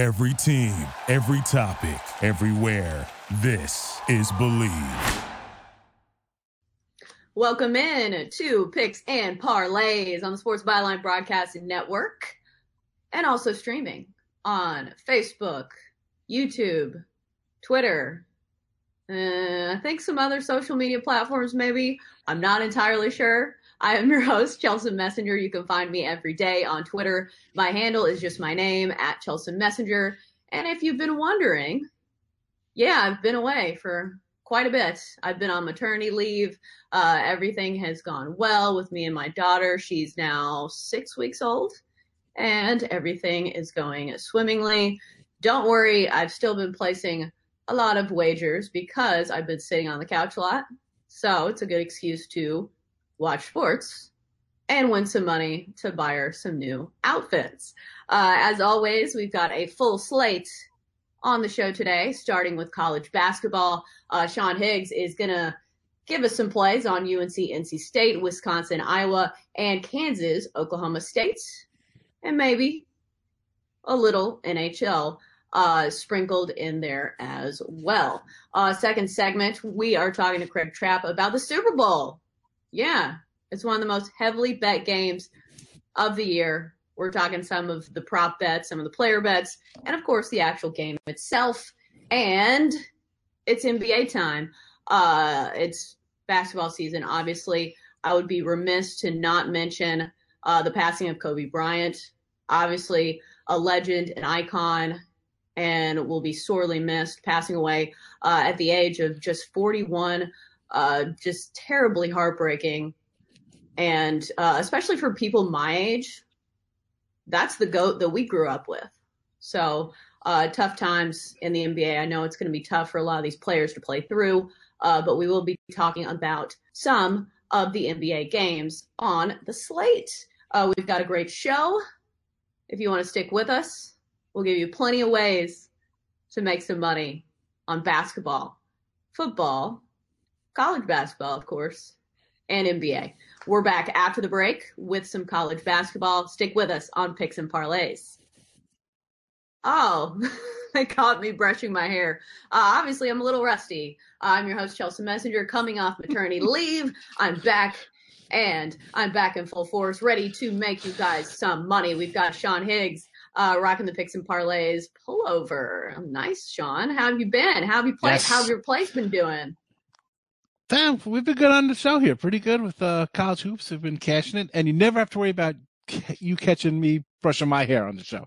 Every team, every topic, everywhere. This is Believe. Welcome in to Picks and Parlays on the Sports Byline Broadcasting Network and also streaming on Facebook, YouTube, Twitter, uh, I think some other social media platforms, maybe. I'm not entirely sure. I am your host, Chelsea Messenger. You can find me every day on Twitter. My handle is just my name, at Chelsea Messenger. And if you've been wondering, yeah, I've been away for quite a bit. I've been on maternity leave. Uh, everything has gone well with me and my daughter. She's now six weeks old, and everything is going swimmingly. Don't worry, I've still been placing a lot of wagers because I've been sitting on the couch a lot. So it's a good excuse to watch sports and win some money to buy her some new outfits. Uh, as always, we've got a full slate on the show today, starting with college basketball. Uh, Sean Higgs is going to give us some plays on UNC, NC State, Wisconsin, Iowa, and Kansas, Oklahoma State, and maybe a little NHL uh, sprinkled in there as well. Uh, second segment, we are talking to Craig Trapp about the Super Bowl. Yeah, it's one of the most heavily bet games of the year. We're talking some of the prop bets, some of the player bets, and of course the actual game itself. And it's NBA time. Uh, it's basketball season, obviously. I would be remiss to not mention uh, the passing of Kobe Bryant. Obviously, a legend, an icon, and will be sorely missed, passing away uh, at the age of just 41. Uh, just terribly heartbreaking. And uh, especially for people my age, that's the goat that we grew up with. So uh, tough times in the NBA. I know it's going to be tough for a lot of these players to play through, uh, but we will be talking about some of the NBA games on the slate. Uh, we've got a great show. If you want to stick with us, We'll give you plenty of ways to make some money on basketball, football, college basketball, of course, and NBA. We're back after the break with some college basketball. Stick with us on Picks and Parlays. Oh, they caught me brushing my hair. Uh, obviously, I'm a little rusty. I'm your host, Chelsea Messenger, coming off maternity leave. I'm back and I'm back in full force, ready to make you guys some money. We've got Sean Higgs uh, rocking the picks and parlays pullover. Nice, Sean. How have you been? How have you played? Yes. How have your plays been doing? Damn, we've been good on the show here. Pretty good with uh, college hoops. We've been cashing it, and you never have to worry about you catching me brushing my hair on the show.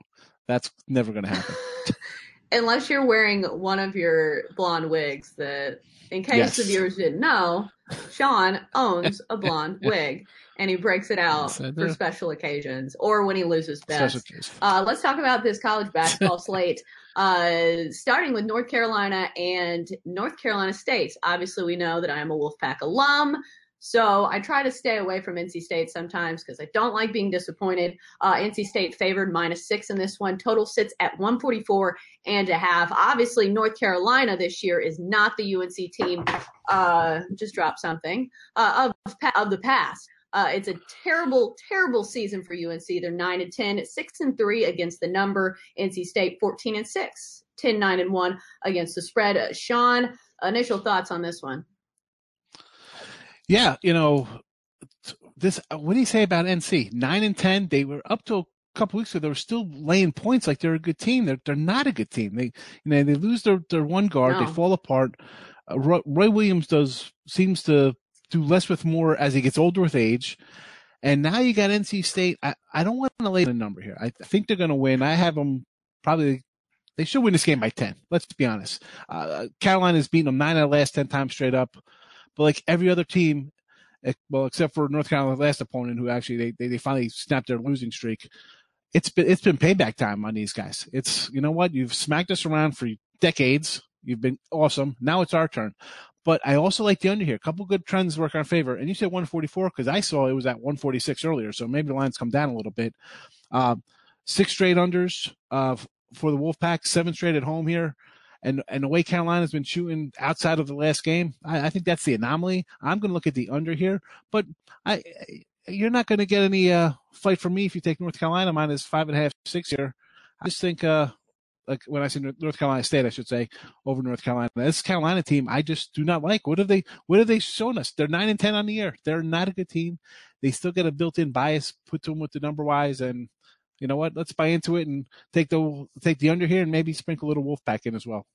That's never going to happen. Unless you're wearing one of your blonde wigs that, in case yes. the viewers didn't know, Sean owns a blonde wig and he breaks it out for special occasions or when he loses bets. Uh, let's talk about this college basketball slate. Uh, starting with North Carolina and North Carolina State. Obviously, we know that I am a Wolfpack alum. So I try to stay away from NC State sometimes because I don't like being disappointed. Uh, NC State favored minus six in this one. Total sits at 144 and a half. Obviously, North Carolina this year is not the UNC team. Uh, just drop something uh, of of the past. Uh, it's a terrible, terrible season for UNC. They're nine and 10, six and three against the number. NC State 14 and six, 10, nine and one against the spread. Uh, Sean, initial thoughts on this one? Yeah, you know, this. What do you say about NC? Nine and 10. They were up to a couple weeks ago. They were still laying points like they're a good team. They're they're not a good team. They you know they lose their their one guard. No. They fall apart. Uh, Roy, Roy Williams does seems to do less with more as he gets older with age. And now you got NC State. I, I don't want to lay the number here. I think they're going to win. I have them probably. They should win this game by ten. Let's be honest. Uh, Carolina's beaten them nine out of the last ten times straight up. But like every other team, well, except for North Carolina's last opponent, who actually they, they, they finally snapped their losing streak. It's been it's been payback time on these guys. It's you know what you've smacked us around for decades. You've been awesome. Now it's our turn. But I also like the under here. A couple good trends work in our favor. And you said 144 because I saw it was at 146 earlier. So maybe the lines come down a little bit. Uh, six straight unders uh, for the Wolfpack, seven straight at home here. And, and the way Carolina's been shooting outside of the last game, I, I think that's the anomaly. I'm going to look at the under here, but I, you're not going to get any uh, fight from me if you take North Carolina minus five and a half, six here. I just think uh, like when I say North Carolina State, I should say over North Carolina. This Carolina team, I just do not like. What have they? What have they shown us? They're nine and ten on the year. They're not a good team. They still get a built-in bias put to them with the number wise, and you know what? Let's buy into it and take the take the under here and maybe sprinkle a little Wolfpack in as well.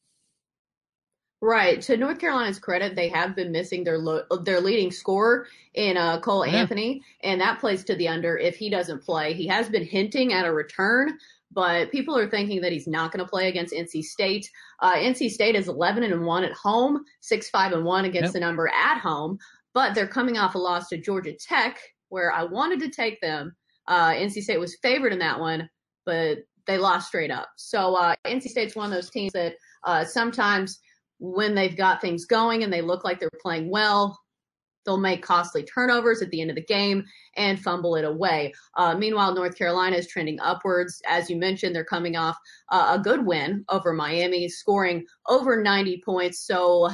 Right. To North Carolina's credit, they have been missing their lo- their leading scorer in uh, Cole yeah. Anthony, and that plays to the under if he doesn't play. He has been hinting at a return, but people are thinking that he's not going to play against NC State. Uh, NC State is 11 and one at home, six five and one against yep. the number at home, but they're coming off a loss to Georgia Tech, where I wanted to take them. Uh, NC State was favored in that one, but they lost straight up. So uh, NC State's one of those teams that uh, sometimes when they've got things going and they look like they're playing well, they'll make costly turnovers at the end of the game and fumble it away. Uh, meanwhile, North Carolina is trending upwards. As you mentioned, they're coming off uh, a good win over Miami, scoring over 90 points. So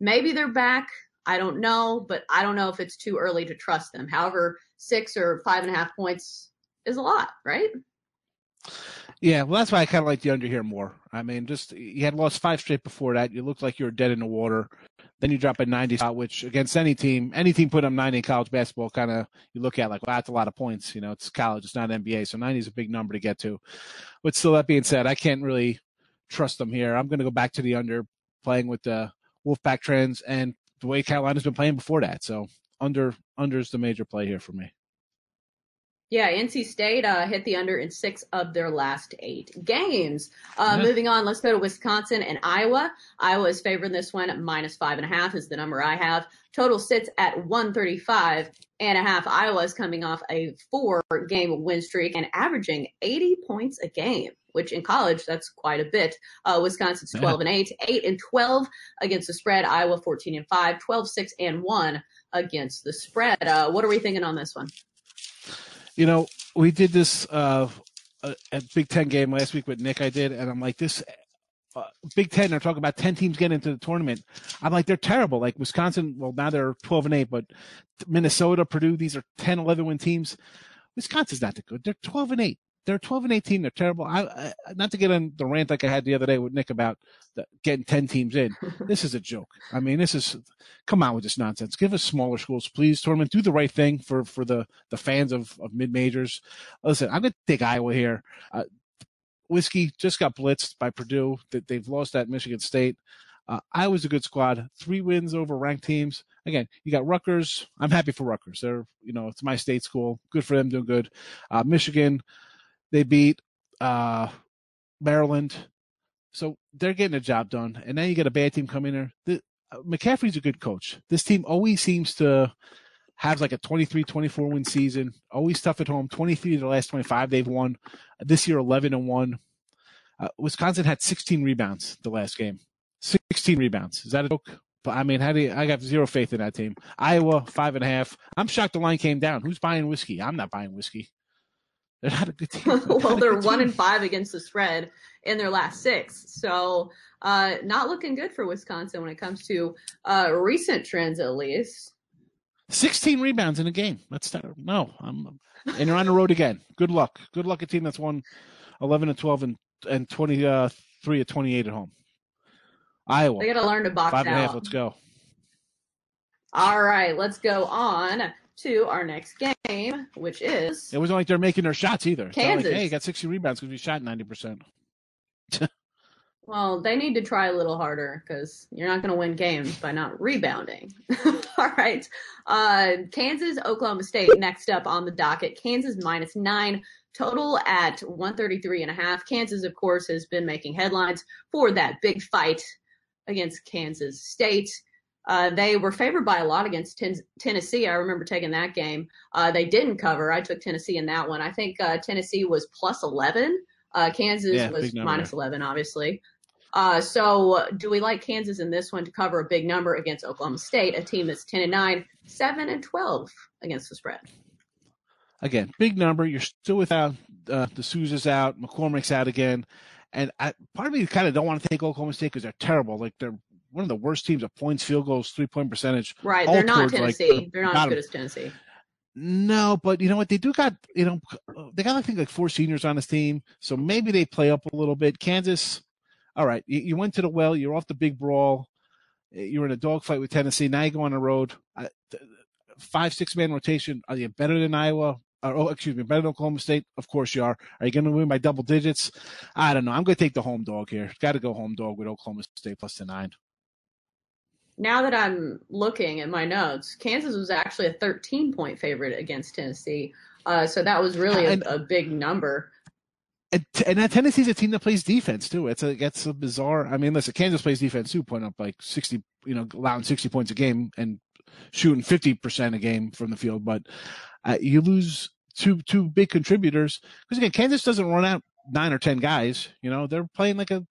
maybe they're back. I don't know, but I don't know if it's too early to trust them. However, six or five and a half points is a lot, right? Yeah, well, that's why I kind of like the under here more. I mean, just you had lost five straight before that. You looked like you were dead in the water. Then you drop a 90 spot, which against any team, any team put up 90 in college basketball, kind of you look at like, well, that's a lot of points. You know, it's college, it's not NBA, so 90 is a big number to get to. But still, that being said, I can't really trust them here. I'm going to go back to the under, playing with the Wolfpack trends and the way Carolina's been playing before that. So under under is the major play here for me. Yeah, NC State uh, hit the under in six of their last eight games. Uh, yeah. Moving on, let's go to Wisconsin and Iowa. Iowa is favoring this one minus five and a half is the number I have. Total sits at 135 and a half. Iowa is coming off a four game win streak and averaging 80 points a game, which in college, that's quite a bit. Uh, Wisconsin's 12 and 8, 8 and 12 against the spread. Iowa 14 and 5, 12, 6 and 1 against the spread. Uh, what are we thinking on this one? You know, we did this uh, at Big Ten game last week with Nick. I did, and I'm like, this uh, Big Ten. They're talking about ten teams getting into the tournament. I'm like, they're terrible. Like Wisconsin, well now they're 12 and eight, but Minnesota, Purdue, these are 10, 11 win teams. Wisconsin's not that good. They're 12 and eight they're 12 and 18. They're terrible. I, I, not to get on the rant like I had the other day with Nick about the, getting 10 teams in. this is a joke. I mean, this is come on with this nonsense. Give us smaller schools, please. Tournament, do the right thing for for the the fans of of mid majors. Listen, I'm gonna take Iowa here. Uh, Whiskey just got blitzed by Purdue. That they've lost at Michigan State. Uh, Iowa's a good squad. Three wins over ranked teams. Again, you got Rutgers. I'm happy for Rutgers. They're, you know, it's my state school. Good for them, doing good. Uh, Michigan, they beat uh, Maryland. So they're getting a job done. And then you get a bad team coming there. The, uh, McCaffery's a good coach. This team always seems to have like a 23 24 win season, always tough at home. 23 of the last 25 they've won. This year, 11 and 1. Uh, Wisconsin had 16 rebounds the last game. 16 rebounds. Is that a joke? But I mean, how do you, I got zero faith in that team. Iowa, five and a half. I'm shocked the line came down. Who's buying whiskey? I'm not buying whiskey. They're not a good team. They're well, they're one and five against the spread in their last six. So uh, not looking good for Wisconsin when it comes to uh, recent trends, at least. 16 rebounds in a game. That's terrible. No, I'm, and you're on the road again. Good luck. Good luck. A team that's won 11 and 12 and and 23 uh, at 28 at home. Iowa. They got to learn to box Five and a half. Let's go. All right, let's go on to our next game, which is. It wasn't like they're making their shots either. Kansas. Like, hey, got 60 rebounds because we shot 90%. well, they need to try a little harder because you're not going to win games by not rebounding. All right. Uh, Kansas, Oklahoma State next up on the docket. Kansas minus nine. Total at 133 and a half. Kansas, of course, has been making headlines for that big fight against Kansas State. Uh, they were favored by a lot against ten- Tennessee. I remember taking that game. Uh, they didn't cover. I took Tennessee in that one. I think uh, Tennessee was plus 11. Uh, Kansas yeah, was minus 11, obviously. Uh, so, do we like Kansas in this one to cover a big number against Oklahoma State, a team that's 10 and 9, 7 and 12 against the spread? Again, big number. You're still without uh, the Sousa's out, McCormack's out again. And I, part of me kind of don't want to take Oklahoma State because they're terrible. Like they're one of the worst teams at points, field goals, three point percentage. Right, they're not Tennessee. Like, they're not as good as Tennessee. No, but you know what? They do got you know they got I think like four seniors on this team, so maybe they play up a little bit. Kansas, all right, you, you went to the well, you're off the big brawl, eh, you're in a dogfight with Tennessee. Now you go on the road, five six man rotation. Are you better than Iowa? Or, oh, excuse me, better than Oklahoma State? Of course you are. Are you going to win by double digits? I don't know. I'm going to take the home dog here. Got to go home dog with Oklahoma State plus the nine now that I'm looking at my notes, Kansas was actually a 13 point favorite against Tennessee. Uh, so that was really a, and, a big number. And, and that Tennessee's a team that plays defense too. It's a it's a bizarre. I mean, listen, Kansas plays defense too, putting up like 60, you know, allowing 60 points a game and shooting 50 percent a game from the field. But uh, you lose two two big contributors because again, Kansas doesn't run out nine or ten guys. You know, they're playing like a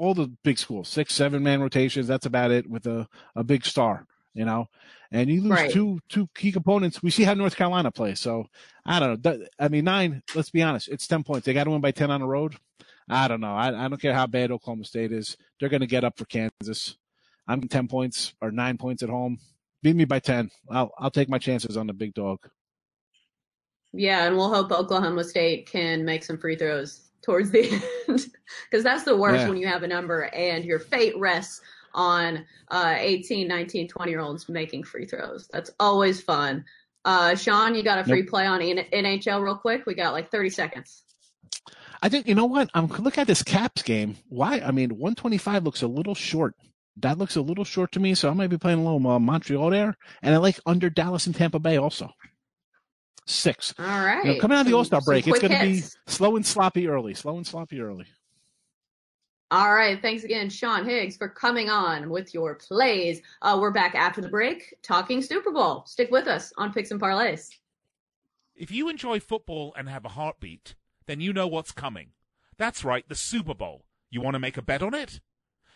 all the big schools, six, seven man rotations. That's about it with a, a big star, you know, and you lose right. two, two key components. We see how North Carolina plays. So I don't know. I mean, nine, let's be honest, it's 10 points. They got to win by 10 on the road. I don't know. I, I don't care how bad Oklahoma State is. They're going to get up for Kansas. I'm 10 points or nine points at home. Beat me by 10. I'll, I'll take my chances on the big dog. Yeah, and we'll hope Oklahoma State can make some free throws towards the end. Because that's the worst yeah. when you have a number and your fate rests on uh, 18 19 20 year olds making free throws. That's always fun. Uh, sean you got a free play on nhl real quick? We got like 30 seconds. I think you know what? I'm look at this caps game. Why? I mean 125 looks a little short. That looks a little short to me so i might be playing a little uh, montreal there. And i like under dallas and tampa bay also six. All right. You know, coming out of the All Star break, it's going to be slow and sloppy early. Slow and sloppy early. All right. Thanks again, Sean Higgs, for coming on with your plays. Uh, we're back after the break talking Super Bowl. Stick with us on Picks and Parlays. If you enjoy football and have a heartbeat, then you know what's coming. That's right, the Super Bowl. You want to make a bet on it?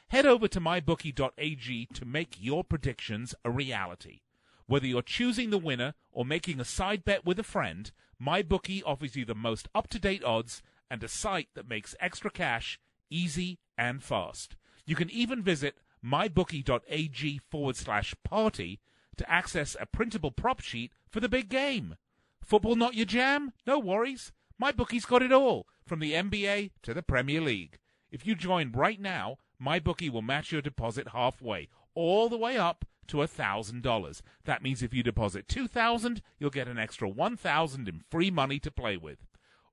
Head over to mybookie.ag to make your predictions a reality. Whether you're choosing the winner or making a side bet with a friend, MyBookie offers you the most up to date odds and a site that makes extra cash easy and fast. You can even visit mybookie.ag forward slash party to access a printable prop sheet for the big game. Football not your jam? No worries. MyBookie's got it all, from the NBA to the Premier League. If you join right now, MyBookie will match your deposit halfway, all the way up to $1,000. That means if you deposit 2000 you'll get an extra 1000 in free money to play with.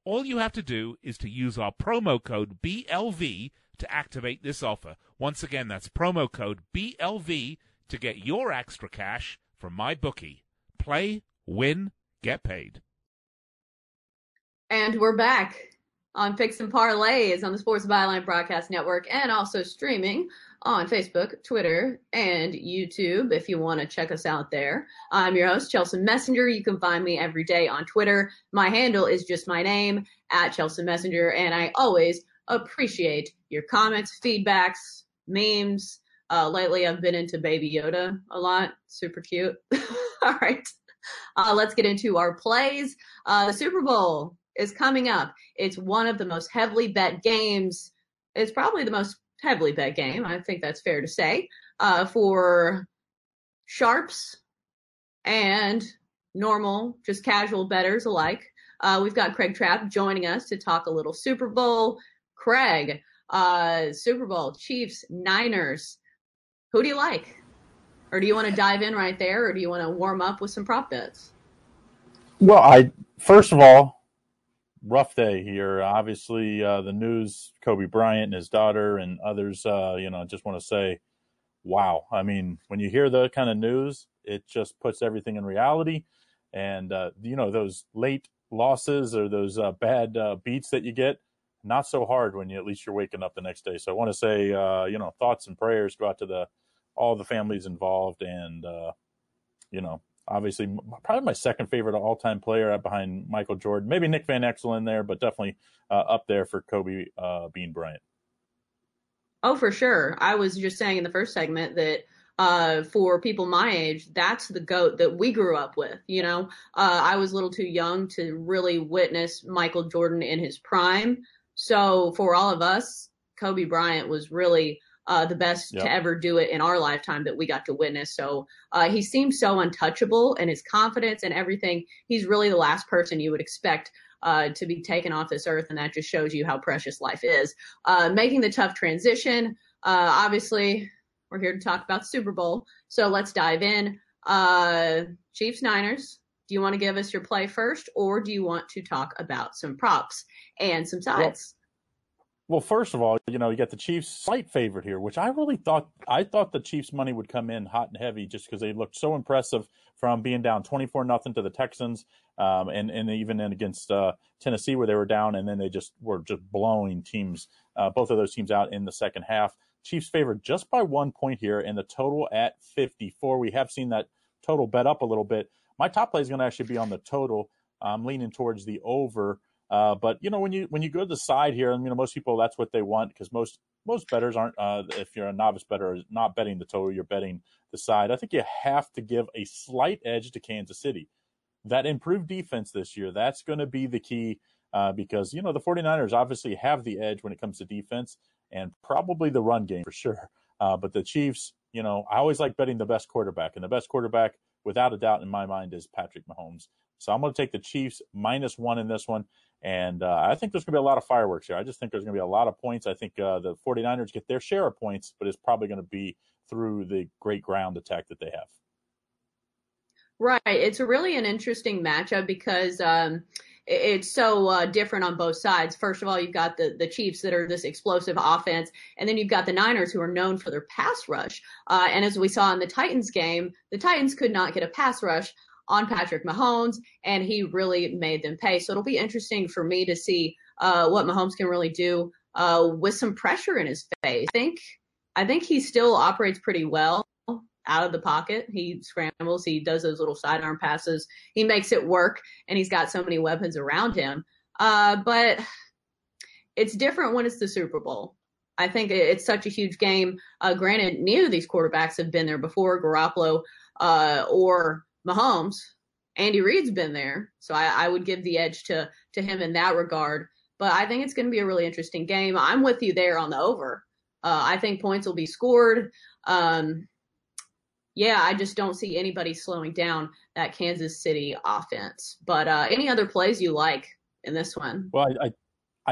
All you have to do is to use our promo code BLV to activate this offer. Once again, that's promo code BLV to get your extra cash from MyBookie. Play, win, get paid. And we're back on Picks and Parlays on the Sports Byline Broadcast Network and also streaming on Facebook, Twitter, and YouTube if you want to check us out there. I'm your host, Chelsea Messenger. You can find me every day on Twitter. My handle is just my name, at Chelsea Messenger, and I always appreciate your comments, feedbacks, memes. Uh, lately, I've been into Baby Yoda a lot. Super cute. All right. Uh, let's get into our plays. Uh, the Super Bowl is coming up. It's one of the most heavily bet games. It's probably the most heavily bet game. I think that's fair to say uh, for sharps and normal, just casual betters alike. Uh, we've got Craig Trapp joining us to talk a little Super Bowl. Craig, uh, Super Bowl, Chiefs, Niners. Who do you like? Or do you want to dive in right there, or do you want to warm up with some prop bets? Well, I first of all, rough day here. Obviously, uh, the news, Kobe Bryant and his daughter and others, uh, you know, just want to say, wow. I mean, when you hear the kind of news, it just puts everything in reality. And, uh, you know, those late losses or those uh, bad uh, beats that you get, not so hard when you at least you're waking up the next day. So I want to say, uh, you know, thoughts and prayers go out to the all the families involved and, you know, obviously probably my second favorite all time player behind Michael Jordan. Maybe Nick Van Exel in there, but definitely uh, up there for Kobe uh, Bean Bryant. Oh, for sure. I was just saying in the first segment that uh, for people my age, that's the goat that we grew up with. You know, uh, I was a little too young to really witness Michael Jordan in his prime. So for all of us, Kobe Bryant was really uh, the best yep. to ever do it in our lifetime that we got to witness. So uh, he seems so untouchable and his confidence and everything. He's really the last person you would expect uh, to be taken off this earth, and that just shows you how precious life is. Uh, making the tough transition. Uh, obviously, we're here to talk about Super Bowl, so let's dive in. Uh, Chiefs Niners. Do you want to give us your play first, or do you want to talk about some props and some sides? Well, well, first of all, you know you got the Chiefs slight favorite here, which I really thought I thought the Chiefs money would come in hot and heavy just because they looked so impressive from being down twenty four nothing to the Texans, um, and and even in against uh, Tennessee where they were down, and then they just were just blowing teams, uh, both of those teams out in the second half. Chiefs favored just by one point here, and the total at 54. We have seen that total bet up a little bit. My top play is going to actually be on the total. I'm leaning towards the over. Uh, but you know, when you when you go to the side here, you know, most people that's what they want because most most betters aren't. Uh, if you're a novice better, not betting the total, you're betting the side. I think you have to give a slight edge to Kansas City. That improved defense this year, that's going to be the key uh, because you know the 49ers obviously have the edge when it comes to defense and probably the run game for sure. Uh, but the Chiefs, you know, I always like betting the best quarterback, and the best quarterback, without a doubt, in my mind, is Patrick Mahomes. So I'm going to take the Chiefs minus one in this one. And uh, I think there's going to be a lot of fireworks here. I just think there's going to be a lot of points. I think uh, the 49ers get their share of points, but it's probably going to be through the great ground attack that they have. Right. It's really an interesting matchup because um, it's so uh, different on both sides. First of all, you've got the the Chiefs that are this explosive offense, and then you've got the Niners who are known for their pass rush. Uh, and as we saw in the Titans game, the Titans could not get a pass rush on Patrick Mahomes, and he really made them pay. So it'll be interesting for me to see uh, what Mahomes can really do uh, with some pressure in his face. I think I think he still operates pretty well out of the pocket. He scrambles, he does those little sidearm passes, he makes it work, and he's got so many weapons around him. Uh, but it's different when it's the Super Bowl. I think it's such a huge game. Uh, granted, neither of these quarterbacks have been there before, Garoppolo uh, or Mahomes. Andy Reid's been there, so I, I would give the edge to to him in that regard. But I think it's going to be a really interesting game. I'm with you there on the over. Uh, I think points will be scored. Um, yeah, I just don't see anybody slowing down that Kansas City offense. But uh, any other plays you like in this one? Well, I I,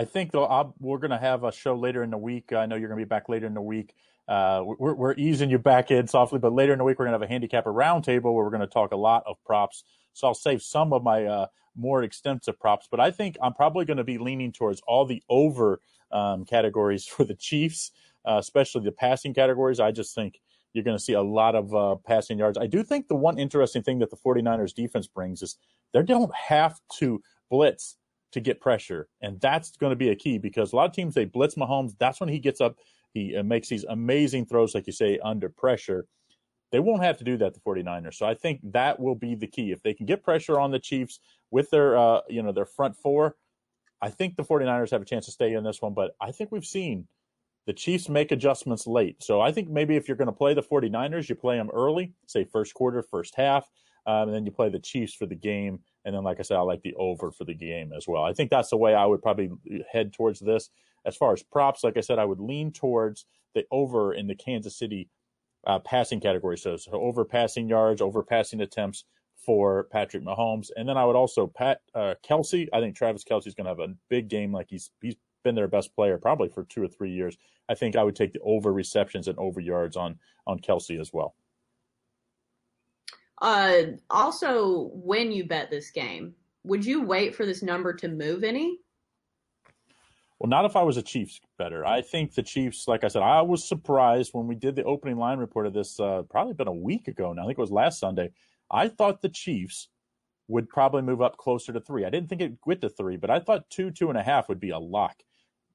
I think though I'll, we're going to have a show later in the week. I know you're going to be back later in the week. Uh, we're, we're easing you back in softly, but later in the week we're going to have a handicapper roundtable where we're going to talk a lot of props. So I'll save some of my uh, more extensive props, but I think I'm probably going to be leaning towards all the over um, categories for the Chiefs, uh, especially the passing categories. I just think you're going to see a lot of uh, passing yards. I do think the one interesting thing that the 49ers defense brings is they don't have to blitz to get pressure. And that's going to be a key because a lot of teams, they blitz Mahomes. That's when he gets up. He uh, makes these amazing throws, like you say, under pressure. They won't have to do that, the 49ers. So I think that will be the key. If they can get pressure on the Chiefs with their, uh, you know, their front four, I think the 49ers have a chance to stay in this one. But I think we've seen – the Chiefs make adjustments late. So I think maybe if you're going to play the 49ers, you play them early, say first quarter, first half, um, and then you play the Chiefs for the game. And then, like I said, I like the over for the game as well. I think that's the way I would probably head towards this. As far as props, like I said, I would lean towards the over in the Kansas City uh, passing category. So, so over passing yards, over passing attempts for Patrick Mahomes. And then I would also pat uh, Kelce. I think Travis Kelce is going to have a big game like he's he's been their best player probably for two or three years. I think I would take the over receptions and over yards on on Kelce as well. Uh, also, when you bet this game, would you wait for this number to move any? Well, not if I was a Chiefs better. I think the Chiefs, like I said, I was surprised when we did the opening line report of this, uh, probably been a week ago now. I think it was last Sunday. I thought the Chiefs would probably move up closer to three. I didn't think it'd get to three, but I thought two, two and a half would be a lock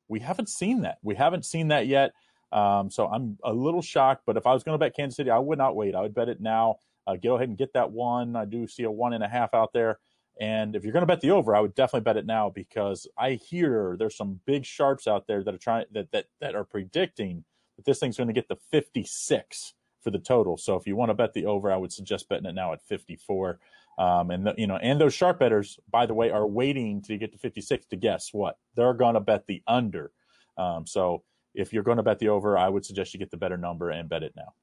we haven't seen that. We haven't seen that yet. Um, so I'm a little shocked. But if I was going to bet Kansas City, I would not wait. I would bet it now. Uh, go ahead and get that one. I do see a one and a half out there. And if you're going to bet the over, I would definitely bet it now because I hear there's some big sharps out there that are trying that that that are predicting that this thing's going to get to 56 for the total. So if you want to bet the over, I would suggest betting it now at 54. Um, and the, you know, and those sharp betters, by the way, are waiting to get to 56 to guess what they're going to bet the under. Um, so if you're going to bet the over, I would suggest you get the better number and bet it now.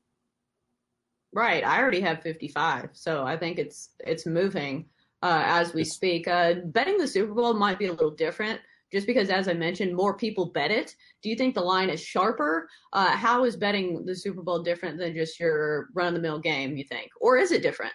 Right. I already have 55, so I think it's it's moving uh, as we speak. Uh, betting the Super Bowl might be a little different, just because, as I mentioned, more people bet it. Do you think the line is sharper? Uh, how is betting the Super Bowl different than just your run of the mill game? You think, or is it different?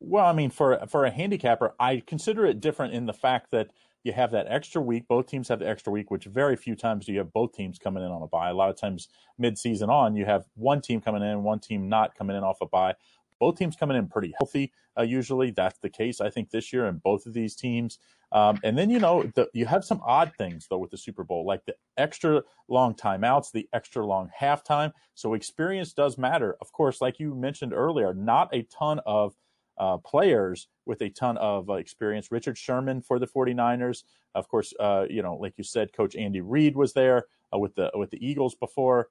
Well, I mean, for for a handicapper, I consider it different in the fact that you have that extra week. Both teams have the extra week, which very few times do you have both teams coming in on a bye. A lot of times, mid-season on, you have one team coming in, one team not coming in off a bye. Both teams coming in pretty healthy. Uh, usually, that's the case. I think this year in both of these teams. Um, and then you know the, you have some odd things though with the Super Bowl, like the extra long timeouts, the extra long halftime. So experience does matter. Of course, like you mentioned earlier, not a ton of uh, players with a ton of uh, experience. Richard Sherman for the 49ers. Of course, uh, you know, like you said, Coach Andy Reid was there uh, with the with the Eagles before.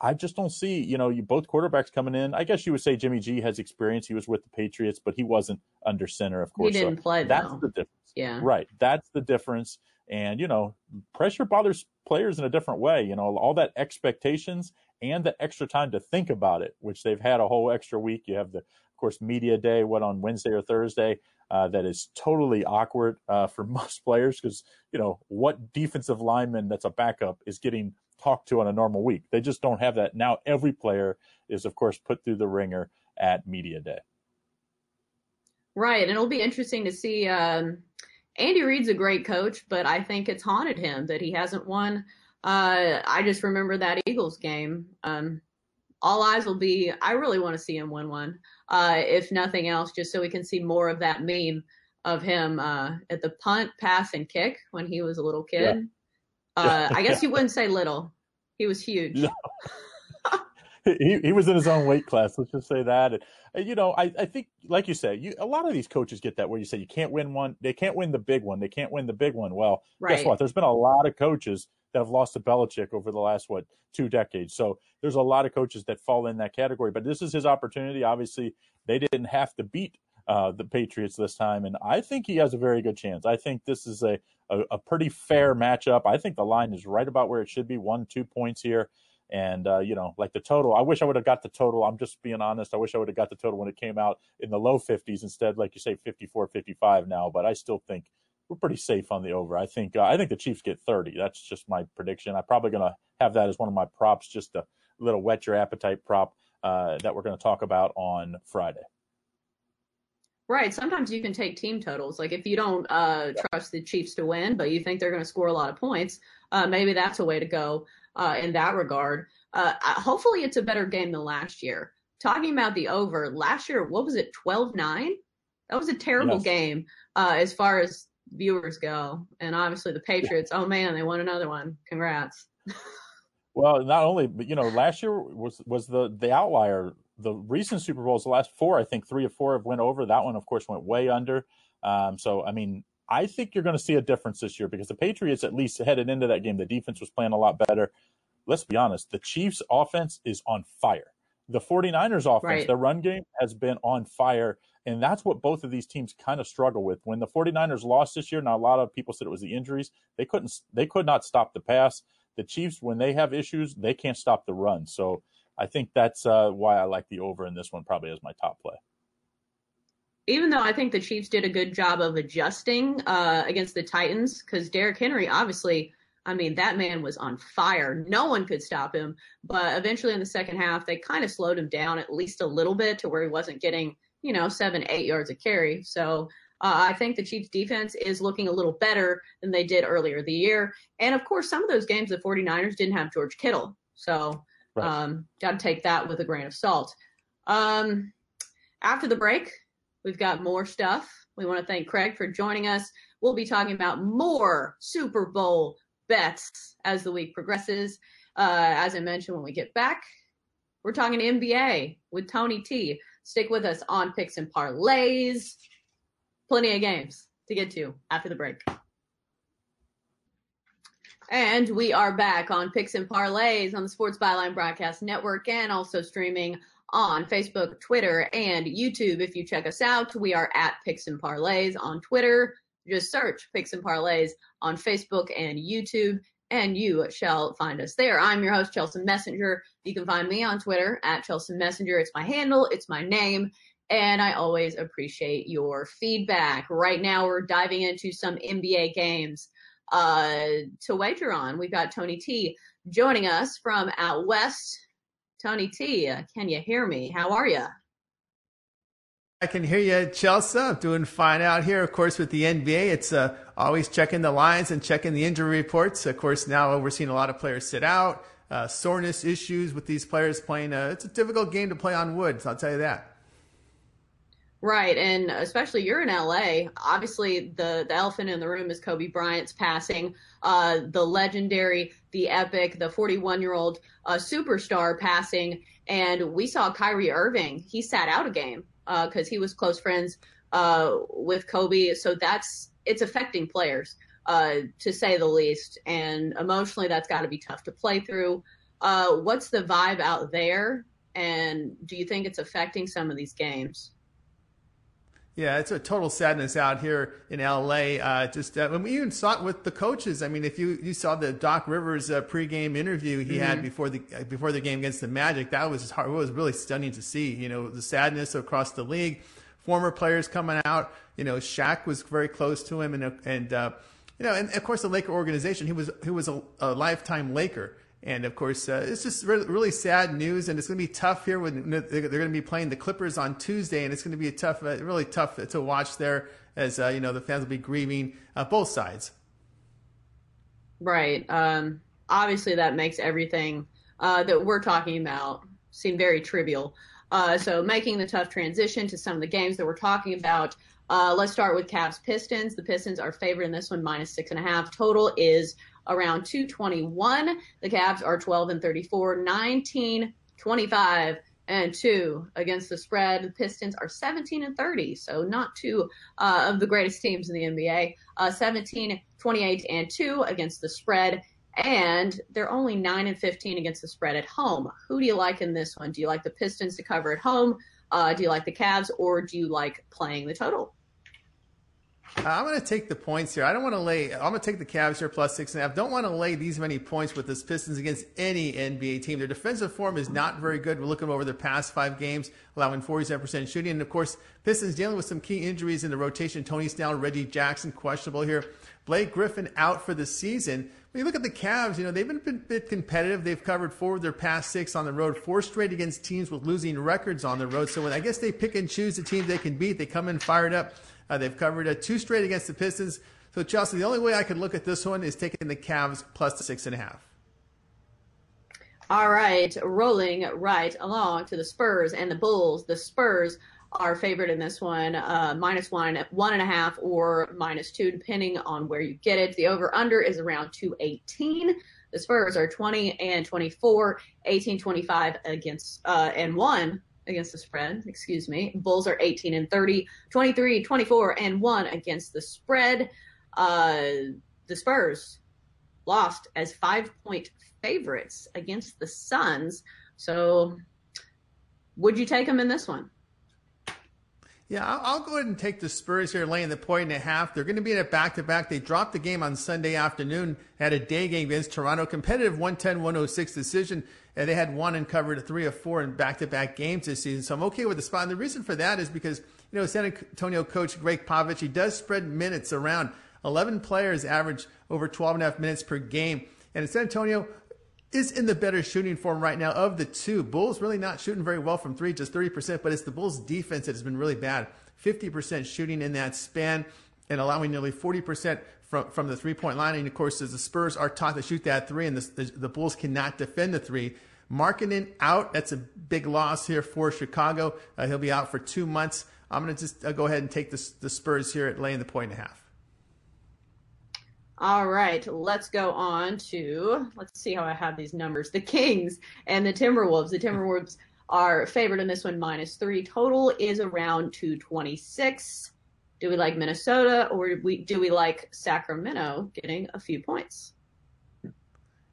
I just don't see, you know, you both quarterbacks coming in. I guess you would say Jimmy G has experience. He was with the Patriots, but he wasn't under center, of course. He didn't so play. That's though. the difference. Yeah. Right. That's the difference. And you know, pressure bothers players in a different way. You know, all that expectations and the extra time to think about it, which they've had a whole extra week. You have the of course, media day, what on Wednesday or Thursday, uh, that is totally awkward uh, for most players because, you know, what defensive lineman that's a backup is getting talked to on a normal week? They just don't have that. Now, every player is, of course, put through the wringer at media day. Right. And it'll be interesting to see. Um, Andy Reid's a great coach, but I think it's haunted him that he hasn't won. Uh, I just remember that Eagles game. Um, all eyes will be. I really want to see him win one, uh, if nothing else, just so we can see more of that meme of him uh, at the punt, pass, and kick when he was a little kid. Yeah. Uh, I guess you wouldn't say little. He was huge. No. he he was in his own weight class. Let's just say that. And, and you know, I, I think, like you say, you a lot of these coaches get that where you say you can't win one, they can't win the big one, they can't win the big one. Well, right. guess what? There's been a lot of coaches that have lost to Belichick over the last what two decades. So there's a lot of coaches that fall in that category. But this is his opportunity. Obviously, they didn't have to beat uh, the Patriots this time, and I think he has a very good chance. I think this is a, a, a pretty fair matchup. I think the line is right about where it should be, one two points here. And uh, you know, like the total, I wish I would have got the total. I'm just being honest. I wish I would have got the total when it came out in the low 50s instead, like you say, 54, 55 now. But I still think we're pretty safe on the over. I think uh, I think the Chiefs get 30. That's just my prediction. I'm probably going to have that as one of my props, just a little whet your appetite prop uh, that we're going to talk about on Friday. Right. Sometimes you can take team totals. Like if you don't uh, yeah. trust the Chiefs to win, but you think they're going to score a lot of points, uh, maybe that's a way to go uh, in that regard. Uh, hopefully, it's a better game than last year. Talking about the over, last year, what was it, 12 9? That was a terrible yes. game uh, as far as viewers go. And obviously the Patriots, oh man, they won another one. Congrats. well, not only, but you know, last year was was the the outlier. The recent Super Bowls, the last four, I think three or four have went over. That one, of course, went way under. Um, so, I mean, I think you're going to see a difference this year because the Patriots, at least headed into that game, the defense was playing a lot better. Let's be honest, the Chiefs' offense is on fire. The 49ers' offense, right. their run game has been on fire. And that's what both of these teams kind of struggle with. When the 49ers lost this year, now a lot of people said it was the injuries. They couldn't they could not stop the pass. The Chiefs, when they have issues, they can't stop the run. So I think that's uh, why I like the over in this one probably as my top play. Even though I think the Chiefs did a good job of adjusting uh, against the Titans, because Derrick Henry obviously I mean, that man was on fire. No one could stop him. But eventually in the second half, they kind of slowed him down at least a little bit to where he wasn't getting you know, seven, eight yards of carry. So uh, I think the Chiefs defense is looking a little better than they did earlier the year. And of course, some of those games, the 49ers didn't have George Kittle. So right. um, got to take that with a grain of salt. Um, after the break, we've got more stuff. We want to thank Craig for joining us. We'll be talking about more Super Bowl bets as the week progresses. Uh, as I mentioned, when we get back, we're talking NBA with Tony T. Stick with us on Picks and Parlays. Plenty of games to get to after the break. And we are back on Picks and Parlays on the Sports Byline Broadcast Network and also streaming on Facebook, Twitter, and YouTube. If you check us out, we are at Picks and Parlays on Twitter. Just search Picks and Parlays on Facebook and YouTube. and you shall find us there. I'm your host, Chelsea Messenger. You can find me on Twitter at Chelsea Messenger. It's my handle, it's my name, and I always appreciate your feedback. Right now, we're diving into some NBA games uh, to wager on. We've got Tony T joining us from out west. Tony T, uh, can you hear me? How are you? I can hear you, Chelsea. I'm doing fine out here. Of course, with the NBA, it's uh, always checking the lines and checking the injury reports. Of course, now we're seeing a lot of players sit out, uh, soreness issues with these players playing. Uh, it's a difficult game to play on wood, so I'll tell you that. Right, and especially you're in LA. Obviously, the the elephant in the room is Kobe Bryant's passing. Uh, the legendary, the epic, the 41 year old uh, superstar passing, and we saw Kyrie Irving. He sat out a game because uh, he was close friends uh, with Kobe. So that's it's affecting players uh, to say the least, and emotionally, that's got to be tough to play through. Uh, what's the vibe out there, and do you think it's affecting some of these games? Yeah, it's a total sadness out here in LA. Uh, just uh, we even saw it with the coaches. I mean, if you, you saw the Doc Rivers uh, pregame interview he mm-hmm. had before the uh, before the game against the Magic, that was hard, it was really stunning to see. You know, the sadness across the league. Former players coming out. You know, Shaq was very close to him, and and uh, you know, and of course the Laker organization. He was he was a, a lifetime Laker. And of course, uh, it's just really, really, sad news, and it's going to be tough here when they're going to be playing the Clippers on Tuesday, and it's going to be a tough, uh, really tough to watch there, as uh, you know the fans will be grieving uh, both sides. Right. Um, obviously, that makes everything uh, that we're talking about seem very trivial. Uh, so, making the tough transition to some of the games that we're talking about. let's start with Cavs Pistons. The Pistons are favored in this one, minus six and a half. Total is around 221. The Cavs are 12 and 34, 19, 25 and 2 against the spread. The Pistons are 17 and 30, so not two uh, of the greatest teams in the NBA. Uh, 17, 28 and 2 against the spread. And they're only 9 and 15 against the spread at home. Who do you like in this one? Do you like the Pistons to cover at home? Uh, do you like the Cavs or do you like playing the total? Uh, I'm going to take the points here. I don't want to lay. I'm going to take the Cavs here plus six and a half. Don't want to lay these many points with this Pistons against any NBA team. Their defensive form is not very good. We're looking over their past five games, allowing 47% shooting. And of course, Pistons dealing with some key injuries in the rotation. Tony Snell, Reggie Jackson questionable here. Blake Griffin out for the season. When you look at the Cavs, you know they've been a bit competitive. They've covered four of their past six on the road, four straight against teams with losing records on the road. So when I guess they pick and choose the teams they can beat, they come in fired up. Uh, they've covered uh, two straight against the Pistons. So, Chelsea, the only way I could look at this one is taking the Cavs plus the six and a half. All right, rolling right along to the Spurs and the Bulls. The Spurs are favorite in this one, uh, minus one, one and a half, or minus two, depending on where you get it. The over under is around 218. The Spurs are 20 and 24, 18 25 against, uh, and one against the spread, excuse me. Bulls are 18 and 30, 23, 24 and 1 against the spread. Uh, the Spurs lost as 5-point favorites against the Suns. So would you take them in this one? Yeah, I'll, go ahead and take the Spurs here, laying the point and a half. They're going to be in a back to back. They dropped the game on Sunday afternoon, had a day game against Toronto, competitive 110 106 decision. And they had won and covered three of four in back to back games this season. So I'm okay with the spot. And the reason for that is because, you know, San Antonio coach Gregg Popovich, he does spread minutes around. 11 players average over 12 and a half minutes per game. And in San Antonio, is in the better shooting form right now of the two. Bulls really not shooting very well from three, just 30%, but it's the Bulls defense that has been really bad. 50% shooting in that span and allowing nearly 40% from, from the three point line. And of course, as the Spurs are taught to shoot that three and the, the, the Bulls cannot defend the three. Markkanen out. That's a big loss here for Chicago. Uh, he'll be out for two months. I'm going to just uh, go ahead and take the, the Spurs here at laying the point and a half. All right, let's go on to let's see how I have these numbers. The Kings and the Timberwolves. The Timberwolves are favored in this one minus three. Total is around 226. Do we like Minnesota or do we do we like Sacramento getting a few points?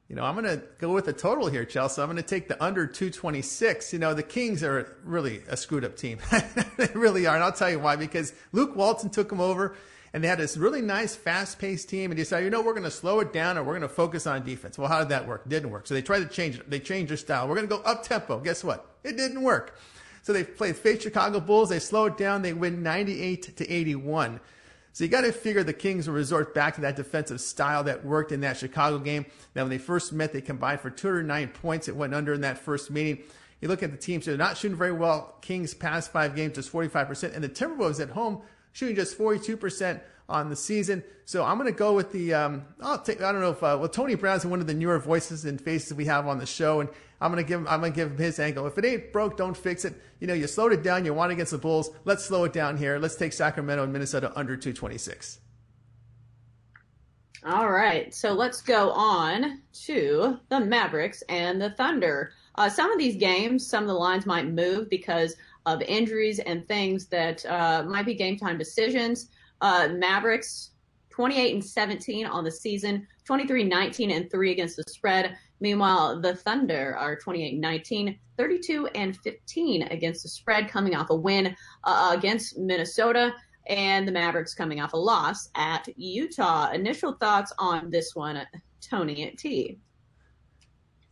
You know, I'm going to go with the total here, Chelsea. I'm going to take the under 226. You know, the Kings are really a screwed up team. they really are. And I'll tell you why. Because Luke Walton took them over And they had this really nice, fast paced team and decided, you know, we're going to slow it down and we're going to focus on defense. Well, how did that work? It didn't work. So they tried to change it. They changed their style. We're going to go up tempo. Guess what? It didn't work. So they played face Chicago Bulls. They slow it down. They win 98 to 81. So you got to figure the Kings will resort back to that defensive style that worked in that Chicago game. Now, when they first met, they combined for 209 points. It went under in that first meeting. You look at the teams, they're not shooting very well. Kings past five games, just 45%. And the Timberwolves at home shooting just 42% on the season. So I'm going to go with the, um, I'll take, I don't know if, uh, well, Tony Brown's one of the newer voices and faces we have on the show. And I'm going to give him, I'm going to give him his angle. If it ain't broke, don't fix it. You know, you slowed it down. You won against the Bulls. Let's slow it down here. Let's take Sacramento and Minnesota under 226. All right. So let's go on to the Mavericks and the Thunder. Uh, some of these games, some of the lines might move because of injuries and things that uh, might be game time decisions. Uh, Mavericks 28 and 17 on the season, 23 19 and 3 against the spread. Meanwhile, the Thunder are 28 19, 32 and 15 against the spread, coming off a win uh, against Minnesota, and the Mavericks coming off a loss at Utah. Initial thoughts on this one, Tony at T.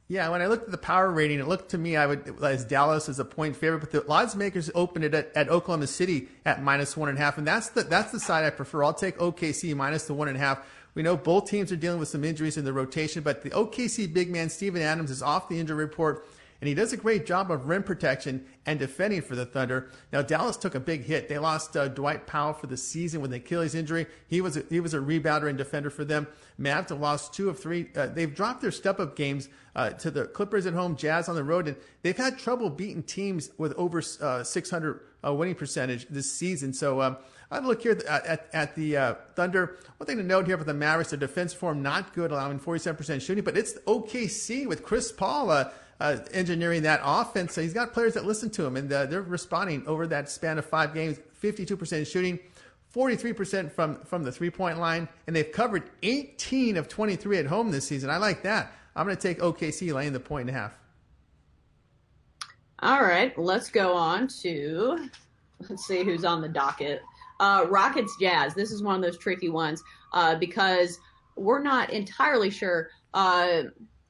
Yeah, when I looked at the power rating, it looked to me I would as Dallas as a point favorite, but the odds makers opened it at, at Oklahoma City at minus one and a half, and that's the that's the side I prefer. I'll take OKC minus the one and a half. We know both teams are dealing with some injuries in the rotation, but the OKC big man Steven Adams is off the injury report and he does a great job of rim protection and defending for the Thunder. Now Dallas took a big hit. They lost uh, Dwight Powell for the season with an Achilles injury. He was a, he was a rebounder and defender for them. Mavs have lost two of three. Uh, they've dropped their step up games uh, to the Clippers at home, Jazz on the road, and they've had trouble beating teams with over uh, 600 uh, winning percentage this season. So. Um, I look here at, at, at the uh, Thunder. One thing to note here for the Mavericks, their defense form not good, allowing 47% shooting, but it's OKC with Chris Paul uh, uh, engineering that offense. So he's got players that listen to him, and uh, they're responding over that span of five games. 52% shooting, 43% from from the three point line, and they've covered 18 of 23 at home this season. I like that. I'm going to take OKC laying the point and a half. All right, let's go on to let's see who's on the docket. Uh, Rockets Jazz. This is one of those tricky ones uh, because we're not entirely sure. Uh,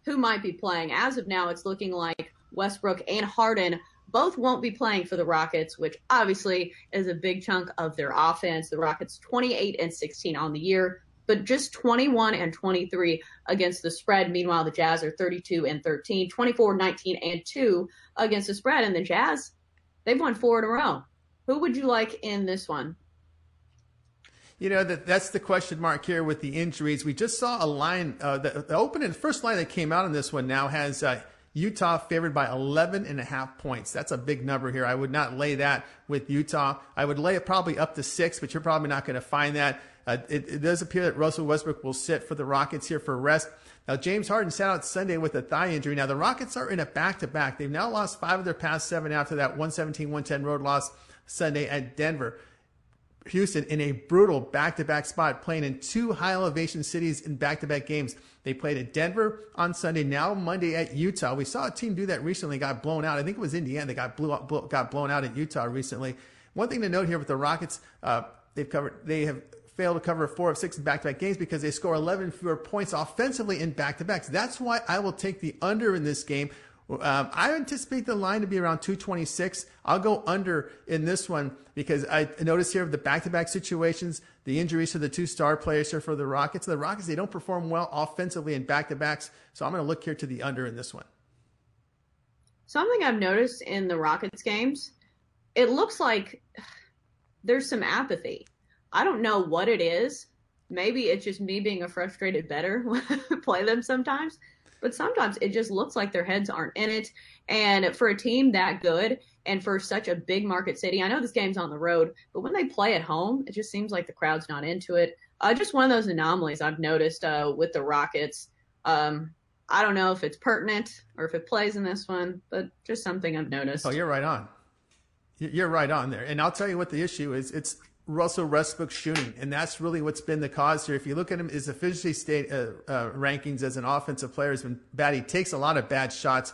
who might be playing. As of now, it's looking like Westbrook and Harden both won't be playing for the Rockets, which obviously is a big chunk of their offense. The Rockets 28 and 16 on the year, but just 21 and 23 against the spread. Meanwhile, the Jazz are 32 and 13, 24, 19 and 2 against the spread. And the Jazz, they've won four in a row. Who would you like in this one? You know, that, that's the question mark here with the injuries. We just saw a line, uh, the, the opening, the first line that came out on this one now has uh, Utah favored by 11 and a half points. That's a big number here. I would not lay that with Utah. I would lay it probably up to six, but you're probably not going to find that. Uh, it, it, does appear that Russell Westbrook will sit for the Rockets here for rest. Now, James Harden sat out Sunday with a thigh injury. Now, the Rockets are in a back to back. They've now lost five of their past seven after that 117 110 road loss Sunday at Denver. Houston in a brutal back-to-back spot, playing in two high elevation cities in back-to-back games. They played at Denver on Sunday, now Monday at Utah. We saw a team do that recently, got blown out. I think it was Indiana that got blew, blew, got blown out at Utah recently. One thing to note here with the Rockets, uh, they've covered, they have failed to cover four of six in back-to-back games because they score 11 fewer points offensively in back-to-backs. That's why I will take the under in this game. Um, I anticipate the line to be around 226. I'll go under in this one because I notice here the back-to-back situations, the injuries to the two star players here for the Rockets. The Rockets they don't perform well offensively in back-to-backs, so I'm going to look here to the under in this one. Something I've noticed in the Rockets games, it looks like there's some apathy. I don't know what it is. Maybe it's just me being a frustrated better when I play them sometimes but sometimes it just looks like their heads aren't in it. And for a team that good and for such a big market city, I know this game's on the road, but when they play at home, it just seems like the crowd's not into it. Uh, just one of those anomalies I've noticed uh, with the Rockets. Um, I don't know if it's pertinent or if it plays in this one, but just something I've noticed. Oh, you're right on. You're right on there. And I'll tell you what the issue is. It's Russell Westbrook shooting, and that's really what's been the cause here. If you look at him, his efficiency state uh, uh, rankings as an offensive player has been bad. He takes a lot of bad shots.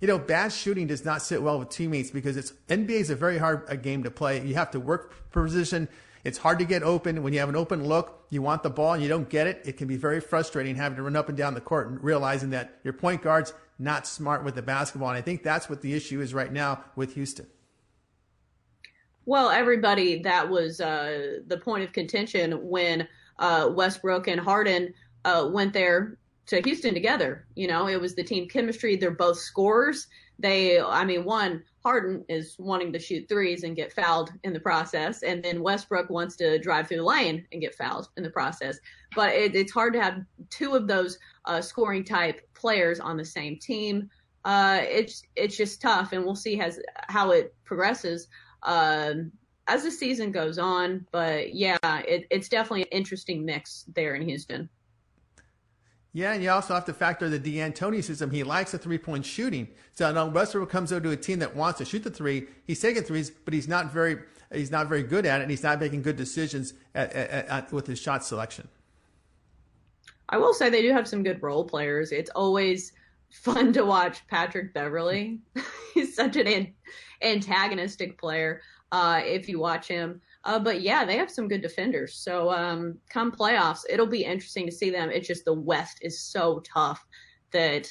You know, bad shooting does not sit well with teammates because it's NBA is a very hard a game to play. You have to work position. It's hard to get open. When you have an open look, you want the ball and you don't get it. It can be very frustrating having to run up and down the court and realizing that your point guard's not smart with the basketball. And I think that's what the issue is right now with Houston. Well, everybody that was uh, the point of contention when uh, Westbrook and Harden uh, went there to Houston together. You know, it was the team chemistry. They're both scorers. They, I mean, one Harden is wanting to shoot threes and get fouled in the process, and then Westbrook wants to drive through the lane and get fouled in the process. But it, it's hard to have two of those uh, scoring type players on the same team. Uh, it's it's just tough, and we'll see as how it progresses um, as the season goes on. But yeah, it, it's definitely an interesting mix there in Houston. Yeah, and you also have to factor the D'Antoni system. He likes the three point shooting. So now Westbrook comes over to a team that wants to shoot the three. He's taking threes, but he's not very he's not very good at it. and He's not making good decisions at, at, at, with his shot selection. I will say they do have some good role players. It's always fun to watch Patrick Beverley. he's such an an- antagonistic player. Uh, if you watch him. Uh, but yeah, they have some good defenders. So um, come playoffs, it'll be interesting to see them. It's just the West is so tough that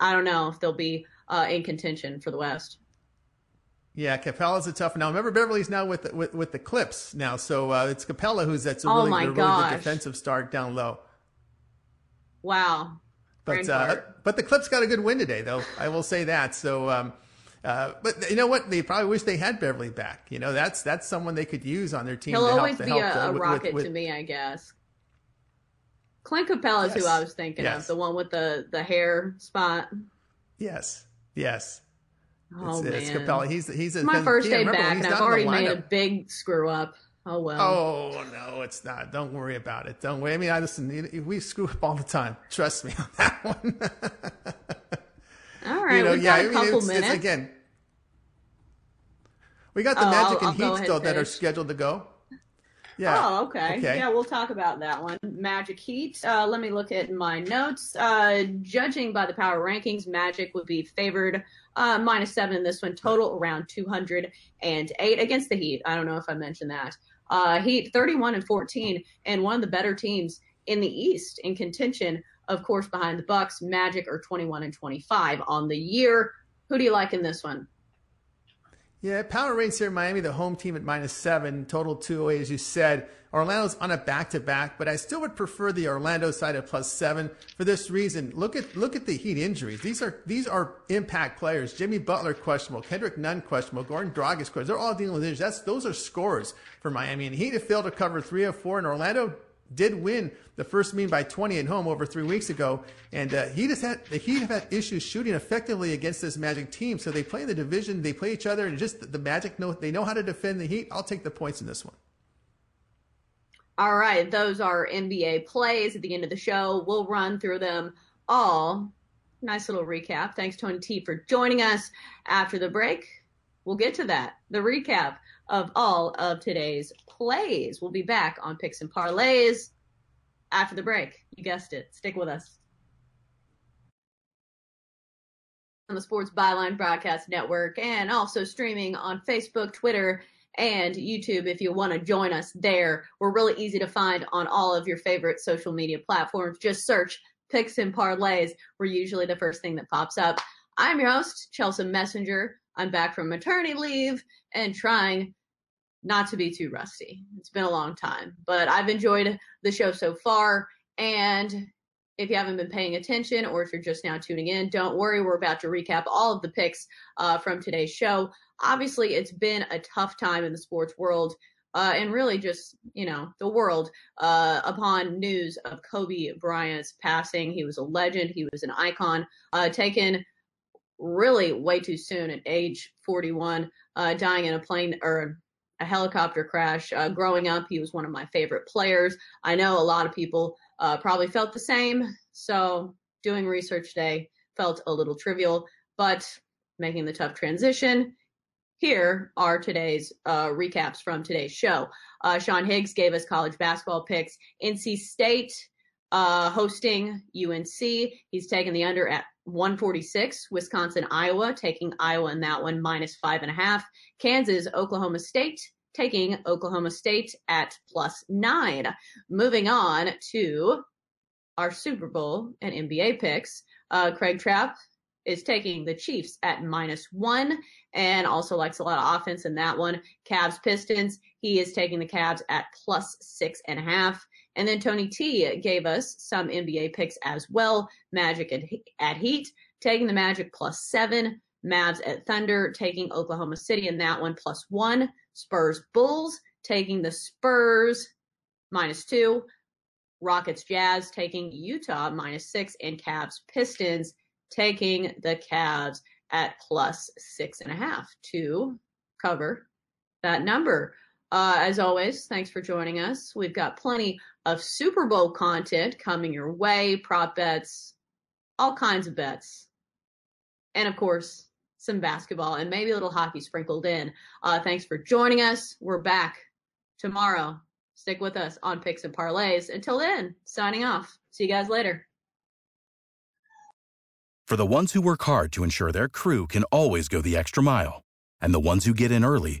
I don't know if they'll be uh, in contention for the West. Yeah, Capela's a tough. Now remember, Beverley's now with the, with, with the Clips now, so uh, it's Capela who's that's a oh really, a really good defensive start down low. Wow. But uh, but the Clips got a good win today, though. I will say that. So. Um, uh, but you know what? They probably wish they had Beverley back. You know, that's that's someone they could use on their team. He'll to always help, be help, a, uh, a with, rocket with, to me, I guess. Clint Capela is yes. who I was thinking yes. of, the one with the the hair spot. Yes, yes. Oh it's, man, it's Capela. He's he's it's my first day back, and I've already made a big screw up. Oh well. Oh no, it's not. Don't worry about it. Don't worry. I mean, I listen. We screw up all the time. Trust me on that one. all right, you know, yeah. I mean, couple it's, minutes. It's, again, we got the oh, Magic I'll, and I'll Heat still that are scheduled to go. Yeah. Oh, okay. okay. Yeah, we'll talk about that one. Magic Heat. Uh, let me look at my notes. Uh, judging by the power rankings, Magic would be favored uh, minus seven in this one. Total around 208 against the Heat. I don't know if I mentioned that. Uh, Heat 31 and 14, and one of the better teams in the East in contention. Of course, behind the Bucks, Magic are 21 and 25 on the year. Who do you like in this one? Yeah, power rates here in Miami, the home team at minus seven, total 208, as you said. Orlando's on a back to back, but I still would prefer the Orlando side at plus seven for this reason. Look at look at the Heat injuries. These are these are impact players. Jimmy Butler questionable, Kendrick Nunn questionable, Goran Dragic questionable. They're all dealing with injuries. That's those are scores for Miami. And Heat have failed to cover three of four, and Orlando did win the first mean by 20 at home over three weeks ago. And uh, he had the Heat have had issues shooting effectively against this Magic team. So they play in the division, they play each other, and just the Magic know they know how to defend the Heat. I'll take the points in this one. All right, those are NBA plays at the end of the show. We'll run through them all. Nice little recap. Thanks, Tony T, for joining us after the break. We'll get to that. The recap of all of today's plays. We'll be back on Picks and Parlays after the break. You guessed it. Stick with us. On the Sports Byline Broadcast Network and also streaming on Facebook, Twitter, and YouTube if you want to join us there. We're really easy to find on all of your favorite social media platforms. Just search Picks and Parlays. We're usually the first thing that pops up. I'm your host, Chelsea Messenger. I'm back from maternity leave and trying not to be too rusty. It's been a long time, but I've enjoyed the show so far. And if you haven't been paying attention or if you're just now tuning in, don't worry. We're about to recap all of the picks uh, from today's show. Obviously, it's been a tough time in the sports world. Uh, and really just, you know, the world uh, upon news of Kobe Bryant's passing. He was a legend. He was an icon, uh, taken really way too soon at age 41, uh, dying in a plane or a helicopter crash. Uh, growing up, he was one of my favorite players. I know a lot of people uh, probably felt the same. So doing research today felt a little trivial, but making the tough transition. Here are today's uh, recaps from today's show. Uh, Sean Higgs gave us college basketball picks. NC State uh, hosting UNC. He's taking the under at 146. Wisconsin, Iowa, taking Iowa in that one minus five and a half. Kansas, Oklahoma State, taking Oklahoma State at plus nine. Moving on to our Super Bowl and NBA picks. Uh, Craig Trapp is taking the Chiefs at minus one and also likes a lot of offense in that one. Cavs Pistons, he is taking the Cavs at plus six and a half. And then Tony T gave us some NBA picks as well. Magic at, at Heat, taking the Magic plus seven. Mavs at Thunder, taking Oklahoma City in that one plus one. Spurs Bulls, taking the Spurs minus two. Rockets Jazz, taking Utah minus six. And Cavs Pistons, taking the Cavs at plus six and a half to cover that number. Uh, as always, thanks for joining us. We've got plenty of Super Bowl content coming your way, prop bets, all kinds of bets. And of course, some basketball and maybe a little hockey sprinkled in. Uh, thanks for joining us. We're back tomorrow. Stick with us on Picks and Parlays. Until then, signing off. See you guys later. For the ones who work hard to ensure their crew can always go the extra mile, and the ones who get in early